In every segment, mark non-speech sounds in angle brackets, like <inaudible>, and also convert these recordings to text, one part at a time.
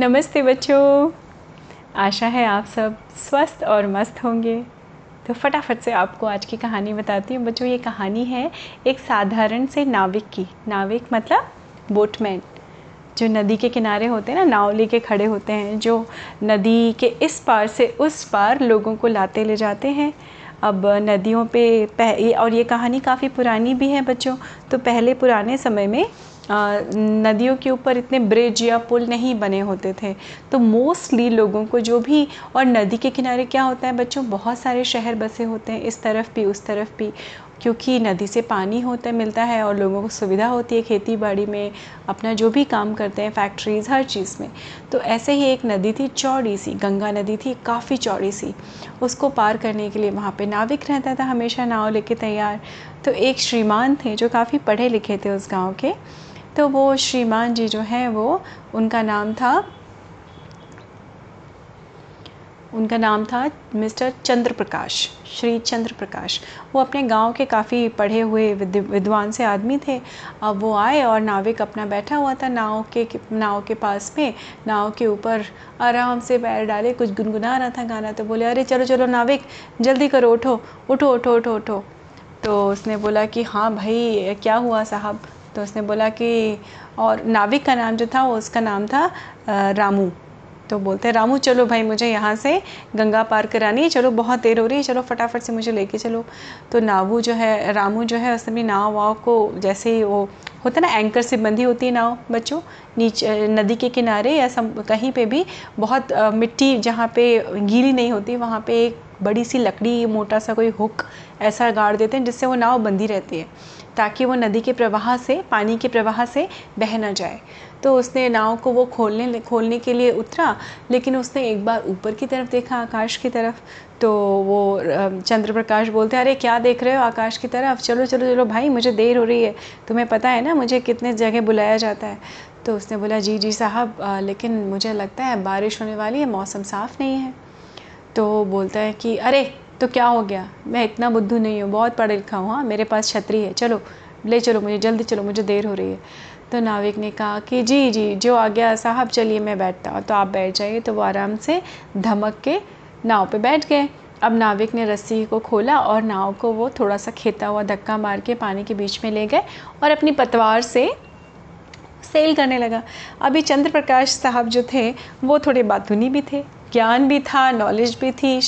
नमस्ते बच्चों। आशा है आप सब स्वस्थ और मस्त होंगे। तो फटाफट से आपको आज की कहानी बताती हूँ। बच्चों, ये कहानी है एक साधारण से नाविक की। नाविक मतलब बोटमैन। जो नदी के किनारे होते हैं ना, नाव लेके खड़े होते हैं, जो नदी के इस पार से उस पार लोगों को लाते ले जाते हैं। अब नदियों पे पह और ये कहानी काफ़ी पुरानी भी है बच्चों। तो पहले पुराने समय में नदियों के ऊपर इतने ब्रिज या पुल नहीं बने होते थे। तो मोस्टली लोगों को जो भी, और नदी के किनारे क्या होता है बच्चों, बहुत सारे शहर बसे होते हैं, इस तरफ़ भी, उस तरफ़ भी। क्योंकि नदी से पानी होता, मिलता है, और लोगों को सुविधा होती है खेती बाड़ी में, अपना जो भी काम करते हैं फैक्ट्रीज़ हर चीज़ में। तो ऐसे ही एक नदी थी, चौड़ी सी, गंगा नदी थी, काफ़ी चौड़ी सी। उसको पार करने के लिए वहाँ पे नाविक रहता था, हमेशा नाव लेके तैयार। तो एक श्रीमान थे जो काफ़ी पढ़े लिखे थे उस गाँव के। तो वो श्रीमान जी जो हैं, वो उनका नाम था, उनका नाम था मिस्टर चंद्र प्रकाश श्री चंद्र प्रकाश वो अपने गाँव के काफ़ी पढ़े हुए विद्वान से आदमी थे। अब वो आए और नाविक अपना बैठा हुआ था नाव के नाव के पास में, नाव के ऊपर आराम से पैर डाले, कुछ गुनगुना रहा था गाना तो बोले, अरे, चलो चलो, नाविक, जल्दी करो, उठो उठो उठो उठो उठो। तो उसने बोला कि हाँ भाई, क्या हुआ साहब? तो उसने बोला कि, और नाविक का नाम जो था, वो उसका नाम था रामू। तो बोलते हैं, रामू, चलो भाई, मुझे यहाँ से गंगा पार करानी है। चलो, बहुत देर हो रही है। चलो, फटाफट से मुझे लेके चलो। तो नावू जो है, रामू जो है, उसने भी नाव वाव को जैसे ही वो, होता है ना, एंकर से बंधी होती है नाव, बच्चों, नीचे नदी के किनारे या सम, कहीं पे भी बहुत मिट्टी जहाँ पे गीली नहीं होती, वहाँ पे एक बड़ी सी लकड़ी, मोटा सा कोई हुक ऐसा गाड़ देते हैं जिससे वो नाव बंधी रहती है, ताकि वो नदी के प्रवाह से, पानी के प्रवाह से बह ना जाए। तो उसने नाव को वो खोलने खोलने के लिए उतरा, लेकिन उसने एक बार ऊपर की तरफ़ देखा, आकाश की तरफ़। तो वो चंद्र प्रकाश बोलते अरे, क्या देख रहे हो आकाश की तरफ़? चलो चलो चलो भाई, मुझे देर हो रही है। तुम्हें पता है ना, मुझे कितने जगह बुलाया जाता है। तो उसने बोला, जी जी साहब लेकिन मुझे लगता है बारिश होने वाली है, मौसम साफ़ नहीं है। तो बोलता है कि, अरे तो क्या हो गया? मैं इतना बुद्धू नहीं हूँ, बहुत पढ़ा लिखा हूँ हाँ मेरे पास छतरी है, चलो, ले चलो मुझे, जल्दी चलो, मुझे देर हो रही है। तो नाविक ने कहा कि, जी जी, जो आ गया, साहब, चलिए मैं बैठता हूँ। तो आप बैठ जाइए तो वो आराम से धमक के नाव पे बैठ गए। अब नाविक ने रस्सी को खोला और नाव को वो थोड़ा सा खेता हुआ धक्का मार के पानी के बीच में ले गए और अपनी पतवार से सेल करने लगा। अभी चंद्र प्रकाश साहब जो थे, वो थोड़े बातूनी भी थे। ज्ञान भी था नॉलेज भी थी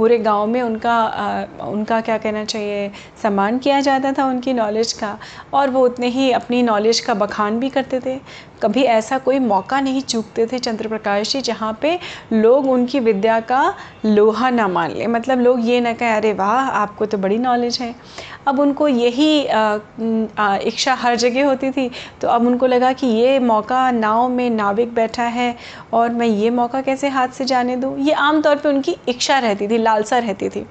पूरे गाँव में उनका आ, उनका क्या कहना चाहिए सम्मान किया जाता था उनकी नॉलेज का और वो उतने ही अपनी नॉलेज का बखान भी करते थे। कभी ऐसा कोई मौका नहीं चूकते थे चंद्र प्रकाश जी जहाँ पे लोग उनकी विद्या का लोहा ना मान लें। मतलब लोग ये ना कहें अरे वाह आपको तो बड़ी नॉलेज है। अब उनको यही इच्छा हर जगह होती थी। तो अब उनको लगा कि ये मौका नाव में नाविक बैठा है और मैं ये मौका कैसे हाथ से जाने दूँ? ये आम तौर पे उनकी इच्छा रहती थी लालसा रहती थी।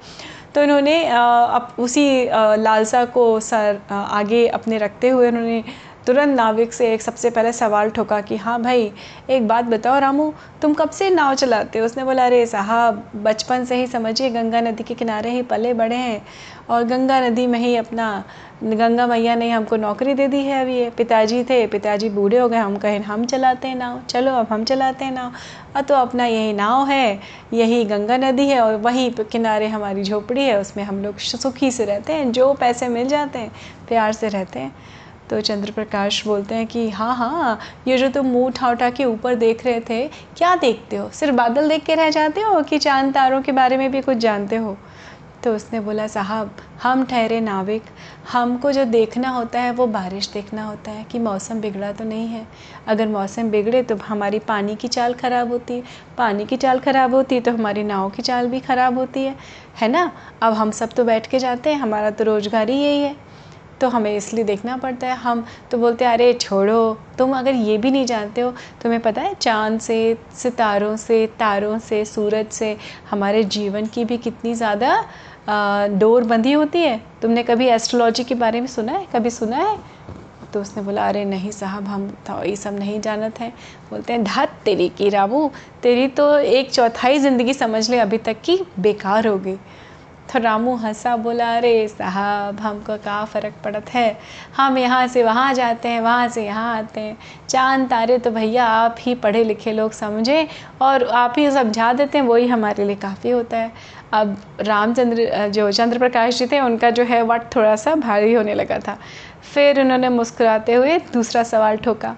तो इन्होंने अब उसी लालसा को सर आगे अपने रखते हुए उन्होंने तुरंत नाविक से एक सबसे पहले सवाल ठोका कि हाँ भाई, एक बात बताओ रामू, तुम कब से नाव चलाते हो? उसने बोला, अरे साहब, बचपन से ही समझिए, गंगा नदी के किनारे ही पले बड़े हैं और गंगा नदी में ही अपना, गंगा मैया ने हमको नौकरी दे दी है अभी ये। पिताजी थे, पिताजी बूढ़े हो गए, हम कहें, हम चलाते हैं नाव, चलो अब हम चलाते हैं नाव। तो अपना यही नाव है, यही गंगा नदी है और वहीं किनारे हमारी झोपड़ी है, उसमें हम लोग सुखी से रहते हैं, जो पैसे मिल जाते हैं, प्यार से रहते हैं। तो चंद्र प्रकाश बोलते हैं कि हाँ हाँ ये जो तुम मुँह उठा उठा के ऊपर देख रहे थे, क्या देखते हो? सिर्फ़ बादल देख के रह जाते हो कि चाँद तारों के बारे में भी कुछ जानते हो? तो उसने बोला, साहब, हम ठहरे नाविक, हमको जो देखना होता है वो बारिश देखना होता है, कि मौसम बिगड़ा तो नहीं है। अगर मौसम बिगड़े तो हमारी पानी की चाल ख़राब होती है। पानी की चाल ख़राब होती है तो हमारी नाव की चाल भी ख़राब होती है। है ना? अब हम सब तो बैठ के जाते हैं, हमारा तो रोज़गार ही यही है। तो हमें इसलिए देखना पड़ता है। हम तो बोलते हैं, अरे, छोड़ो, तुम अगर ये भी नहीं जानते हो, तुम्हें पता है, चाँद से, सितारों से, तारों से, सूरज से हमारे जीवन की भी कितनी ज़्यादा डोर बंधी होती है? तुमने कभी एस्ट्रोलॉजी के बारे में सुना है? कभी सुना है? तो उसने बोला, अरे, नहीं साहब, हम तो ये सब नहीं जानते हैं। बोलते हैं, धत तेरी की रामू, तेरी तो एक चौथाई ज़िंदगी समझ ले अभी तक की, बेकार हो गई। तो रामू हंसा बोला, अरे साहब, हमको क्या फ़र्क पड़त है? हम यहाँ से वहाँ जाते हैं, वहाँ से यहाँ आते हैं। चाँद, तारे तो भैया आप ही पढ़े लिखे लोग समझें और आप ही समझा देते हैं, वही हमारे लिए काफ़ी होता है। अब रामचंद्र जो चंद्र प्रकाश जी थे, उनका जो है वट थोड़ा सा भारी होने लगा था। फिर उन्होंने मुस्कुराते हुए दूसरा सवाल ठोका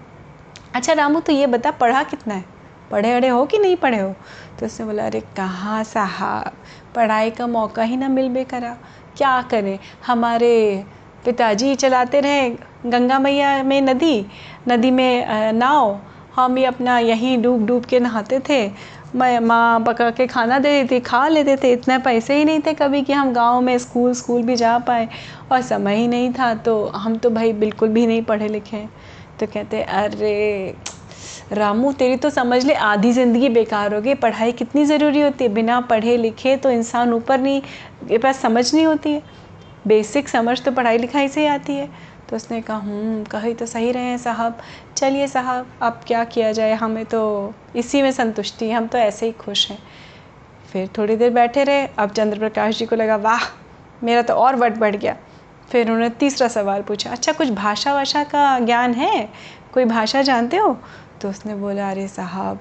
अच्छा रामू तो ये बता, पढ़ा कितना है? पढ़े अड़े हो कि नहीं पढ़े हो? तो उसने बोला, अरे, कहाँ साहब? पढ़ाई का मौका ही ना मिल बे करा क्या करें? हमारे पिताजी चलाते रहे गंगा मैया में नदी नदी में नाव। हम ही अपना यहीं डूब डूब के नहाते थे। मैं, माँ पका के खाना दे देती खा लेते थे। इतने पैसे ही नहीं थे कभी कि हम गाँव में स्कूल स्कूल भी जा पाए। और समय ही नहीं था तो हम तो भाई बिल्कुल भी नहीं पढ़े लिखे तो कहते, अरे रामू, तेरी तो समझ ले आधी ज़िंदगी बेकार हो गई। पढ़ाई कितनी ज़रूरी होती है? बिना पढ़े लिखे तो इंसान ऊपर नहीं, के पास समझ नहीं होती है। बेसिक समझ तो पढ़ाई लिखाई से ही आती है। तो उसने कहा हूँ कही तो सही रहे हैं साहब। चलिए साहब, अब क्या किया जाए? हमें तो इसी में संतुष्टि हम तो ऐसे ही खुश हैं। फिर थोड़ी देर बैठे रहे। अब चंद्र प्रकाश जी को लगा, वाह, मेरा तो और वट बढ़ गया। फिर उन्होंने तीसरा सवाल पूछा अच्छा कुछ भाषा वाषा का ज्ञान है? कोई भाषा जानते हो? तो उसने बोला, अरे साहब,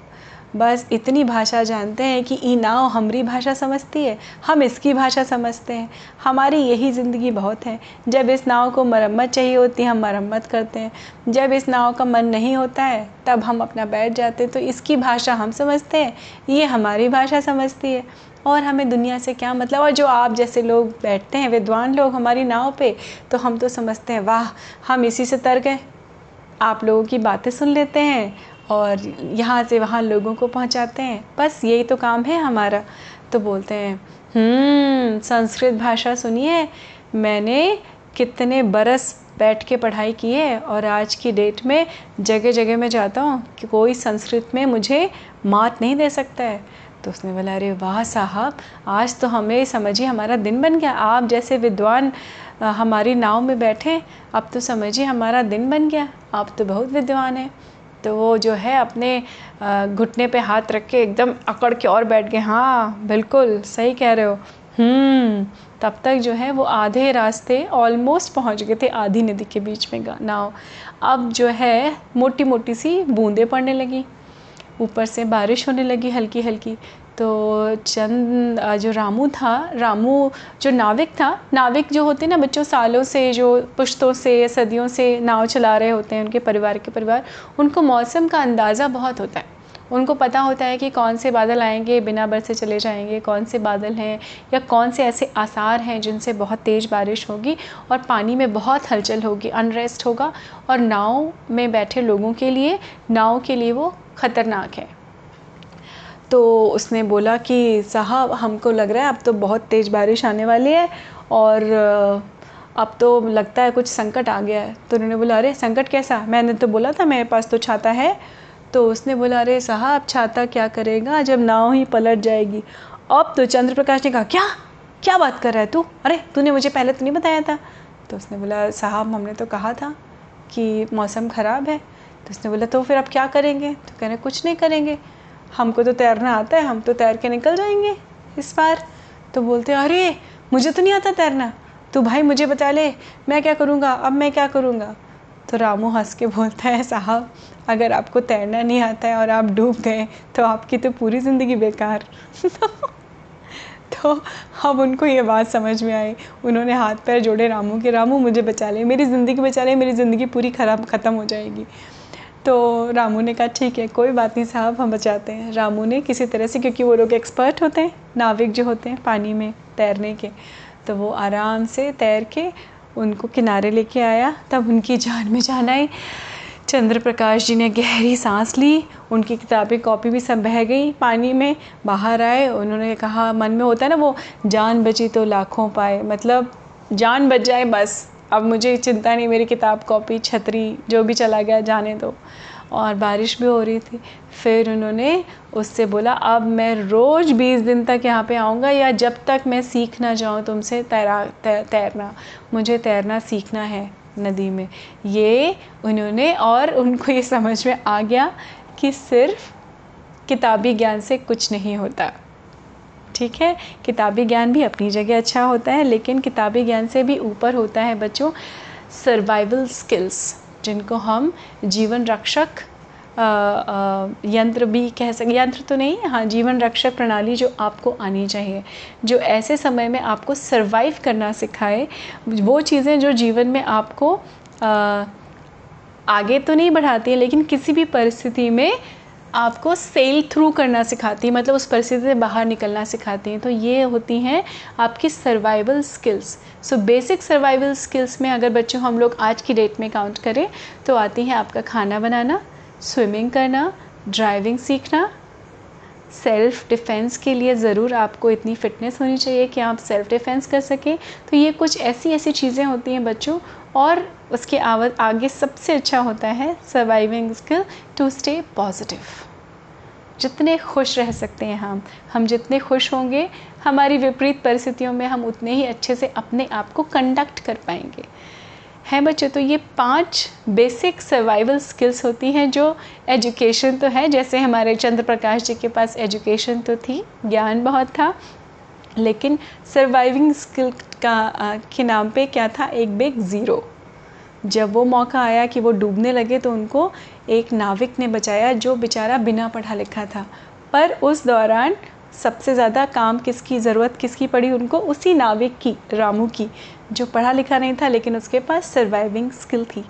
बस इतनी भाषा जानते हैं कि ई नाव हमारी भाषा समझती है, हम इसकी भाषा समझते हैं। हमारी यही ज़िंदगी बहुत है। जब इस नाव को मरम्मत चाहिए होती है हम मरम्मत करते हैं। जब इस नाव का मन नहीं होता है, तब हम अपना बैठ जाते हैं। तो इसकी भाषा हम समझते हैं, ये हमारी भाषा समझती है। और हमें दुनिया से क्या मतलब? और जो आप जैसे लोग बैठते हैं, विद्वान लोग हमारी नाव पे तो हम तो समझते हैं, वाह, हम इसी से तर गए आप लोगों की बातें सुन लेते हैं और यहाँ से वहाँ लोगों को पहुँचाते हैं। बस यही तो काम है हमारा। तो बोलते हैं हम्म, संस्कृत भाषा सुनिए। मैंने कितने बरस बैठ के पढ़ाई की है और आज की डेट में जगह जगह में जाता हूँ कि कोई संस्कृत में मुझे मात नहीं दे सकता है। तो उसने बोला अरे वाह साहब आज तो हमें समझिए हमारा दिन बन गया। आप जैसे विद्वान हमारी नाव में बैठे अब तो समझिए हमारा दिन बन गया। आप तो बहुत विद्वान हैं। तो वो जो है अपने घुटने पे हाथ रख के एकदम अकड़ के और बैठ गए। हाँ बिल्कुल सही कह रहे हो। हम्म, तब तक जो है वो आधे रास्ते ऑलमोस्ट पहुँच गए थे आधी नदी के बीच में नाव अब जो है मोटी मोटी सी बूंदें पड़ने लगी। ऊपर से बारिश होने लगी हल्की हल्की तो चंद जो रामू था, रामू जो नाविक था, नाविक जो होते हैं ना बच्चों सालों से, जो पुश्तों से, सदियों से नाव चला रहे होते हैं, उनके परिवार के परिवार, उनको मौसम का अंदाज़ा बहुत होता है। उनको पता होता है कि कौन से बादल आएँगे, बिना बरसे चले जाएँगे, कौन से बादल हैं, या कौन से ऐसे आसार हैं जिनसे बहुत तेज़ बारिश होगी और पानी में बहुत हलचल होगी अनरेस्ट होगा और नाव में बैठे लोगों के लिए, नाव के लिए वो ख़तरनाक है। तो उसने बोला कि, साहब, हमको लग रहा है अब तो बहुत तेज़ बारिश आने वाली है और अब तो लगता है कुछ संकट आ गया है। तो उन्होंने बोला, अरे, संकट कैसा? मैंने तो बोला था, मेरे पास तो छाता है। तो उसने बोला, अरे, साहब, छाता क्या करेगा जब नाव ही पलट जाएगी? अब तो चंद्र प्रकाश ने कहा, क्या? क्या बात कर रहा है तू? अरे, तूने मुझे पहले तो नहीं बताया था। तो उसने बोला, साहब, हमने तो कहा था कि मौसम ख़राब है। तो उसने बोला तो फिर अब क्या करेंगे? तो कह रहे, कुछ नहीं करेंगे। हमको तो तैरना आता है, हम तो तैर के निकल जाएँगे इस बार। तो बोलते, अरे, मुझे तो नहीं आता तैरना। तो भाई मुझे बता ले, मैं क्या करूँगा? अब मैं क्या करूँगा? तो रामू हंस के बोलता है, साहब, अगर आपको तैरना नहीं आता है और आप डूब गए तो आपकी तो पूरी ज़िंदगी बेकार। <laughs> तो अब उनको ये बात समझ में आई। उन्होंने हाथ पैर जोड़े रामू के, रामू, मुझे बचा ले, मेरी ज़िंदगी बचा ले, मेरी ज़िंदगी पूरी ख़राब, ख़त्म हो जाएगी। तो रामू ने कहा, ठीक है, कोई बात नहीं साहब, हम बचाते हैं। रामू ने किसी तरह से, क्योंकि वो लोग एक्सपर्ट होते हैं, नाविक जो होते हैं पानी में तैरने के तो वो आराम से तैर के उनको किनारे लेके आया। तब उनकी जान में जान आई। चंद्र प्रकाश जी ने गहरी सांस ली, उनकी किताबें, कॉपी भी सब बह गई पानी में, बाहर आए। उन्होंने कहा, मन में होता है ना वो, जान बची तो लाखों पाए। मतलब जान बच जाए बस। अब मुझे चिंता नहीं मेरी किताब कॉपी छतरी जो भी चला गया जाने दो। और बारिश भी हो रही थी। फिर उन्होंने उससे बोला अब मैं रोज़ बीस दिन तक यहाँ पे आऊँगा या जब तक मैं सीख ना जाऊँ तुमसे तैरा तै, तैरना। मुझे तैरना सीखना है नदी में। ये उन्होंने और उनको ये समझ में आ गया कि सिर्फ़ किताबी ज्ञान से कुछ नहीं होता। ठीक है? किताबी ज्ञान भी अपनी जगह अच्छा होता है लेकिन किताबी ज्ञान से भी ऊपर होता है बच्चों सर्वाइवल स्किल्स जिनको हम जीवन रक्षक यंत्र भी कह सकें यंत्र तो नहीं हाँ जीवन रक्षक प्रणाली जो आपको आनी चाहिए जो ऐसे समय में आपको सरवाइव करना सिखाए वो चीज़ें जो जीवन में आपको आ, आगे तो नहीं बढ़ाती है लेकिन किसी भी परिस्थिति में आपको सेल थ्रू करना सिखाती हैं मतलब उस परिस्थिति से बाहर निकलना सिखाती हैं। तो ये होती हैं आपकी survival skills so basic survival skills में अगर बच्चों, हम लोग आज की डेट में काउंट करें तो आती हैं आपका खाना बनाना स्विमिंग करना ड्राइविंग सीखना सेल्फ़ डिफेंस के लिए ज़रूर आपको इतनी फ़िटनेस होनी चाहिए कि आप सेल्फ़ डिफेंस कर सकें। तो ये कुछ ऐसी ऐसी चीज़ें होती हैं बच्चों, और उसके आगे सबसे अच्छा होता है surviving skill to stay positive जितने खुश रह सकते हैं हम हम जितने खुश होंगे, हमारी विपरीत परिस्थितियों में हम उतने ही अच्छे से अपने आप को कंडक्ट कर पाएँगे। हैं बच्चे तो ये पाँच बेसिक सर्वाइवल स्किल्स होती हैं जो एजुकेशन तो है, जैसे हमारे चंद्र प्रकाश जी के पास एजुकेशन तो थी, ज्ञान बहुत था, लेकिन सर्वाइविंग स्किल का के नाम पे क्या था? एक बिग ज़ीरो जब वो मौका आया कि वो डूबने लगे तो उनको एक नाविक ने बचाया जो बेचारा बिना पढ़ा लिखा था। पर उस दौरान सबसे ज़्यादा काम किसकी ज़रूरत किसकी पड़ी उनको? उसी नाविक की, रामू की, जो पढ़ा लिखा नहीं था, लेकिन उसके पास सर्वाइविंग स्किल थी।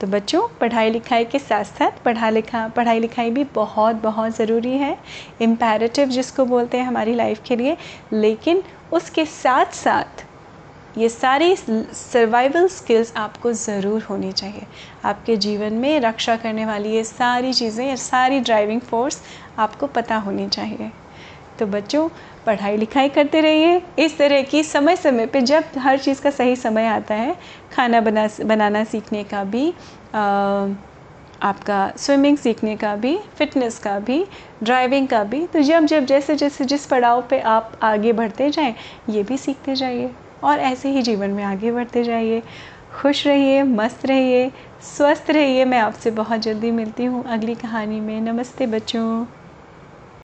तो बच्चों, पढ़ाई लिखाई के साथ साथ पढ़ा लिखा, पढ़ाई लिखाई भी बहुत बहुत ज़रूरी है। इम्पेरेटिव जिसको बोलते हैं हमारी लाइफ के लिए, लेकिन उसके साथ साथ ये सारी सर्वाइवल स्किल्स आपको ज़रूर होनी चाहिए। आपके जीवन में रक्षा करने वाली ये सारी चीज़ें, ये सारी ड्राइविंग फोर्स आपको पता होनी चाहिए। तो बच्चों पढ़ाई लिखाई करते रहिए। इस तरह की समय समय पे जब हर चीज़ का सही समय आता है खाना बना बनाना सीखने का भी आ, आपका स्विमिंग सीखने का भी फिटनेस का भी ड्राइविंग का भी तो जब जब जैसे जैसे जिस पड़ाव पे आप आगे बढ़ते जाएँ ये भी सीखते जाइए और ऐसे ही जीवन में आगे बढ़ते जाइए। खुश रहिए मस्त रहिए स्वस्थ रहिए। मैं आपसे बहुत जल्दी मिलती हूँ अगली कहानी में। नमस्ते बच्चों।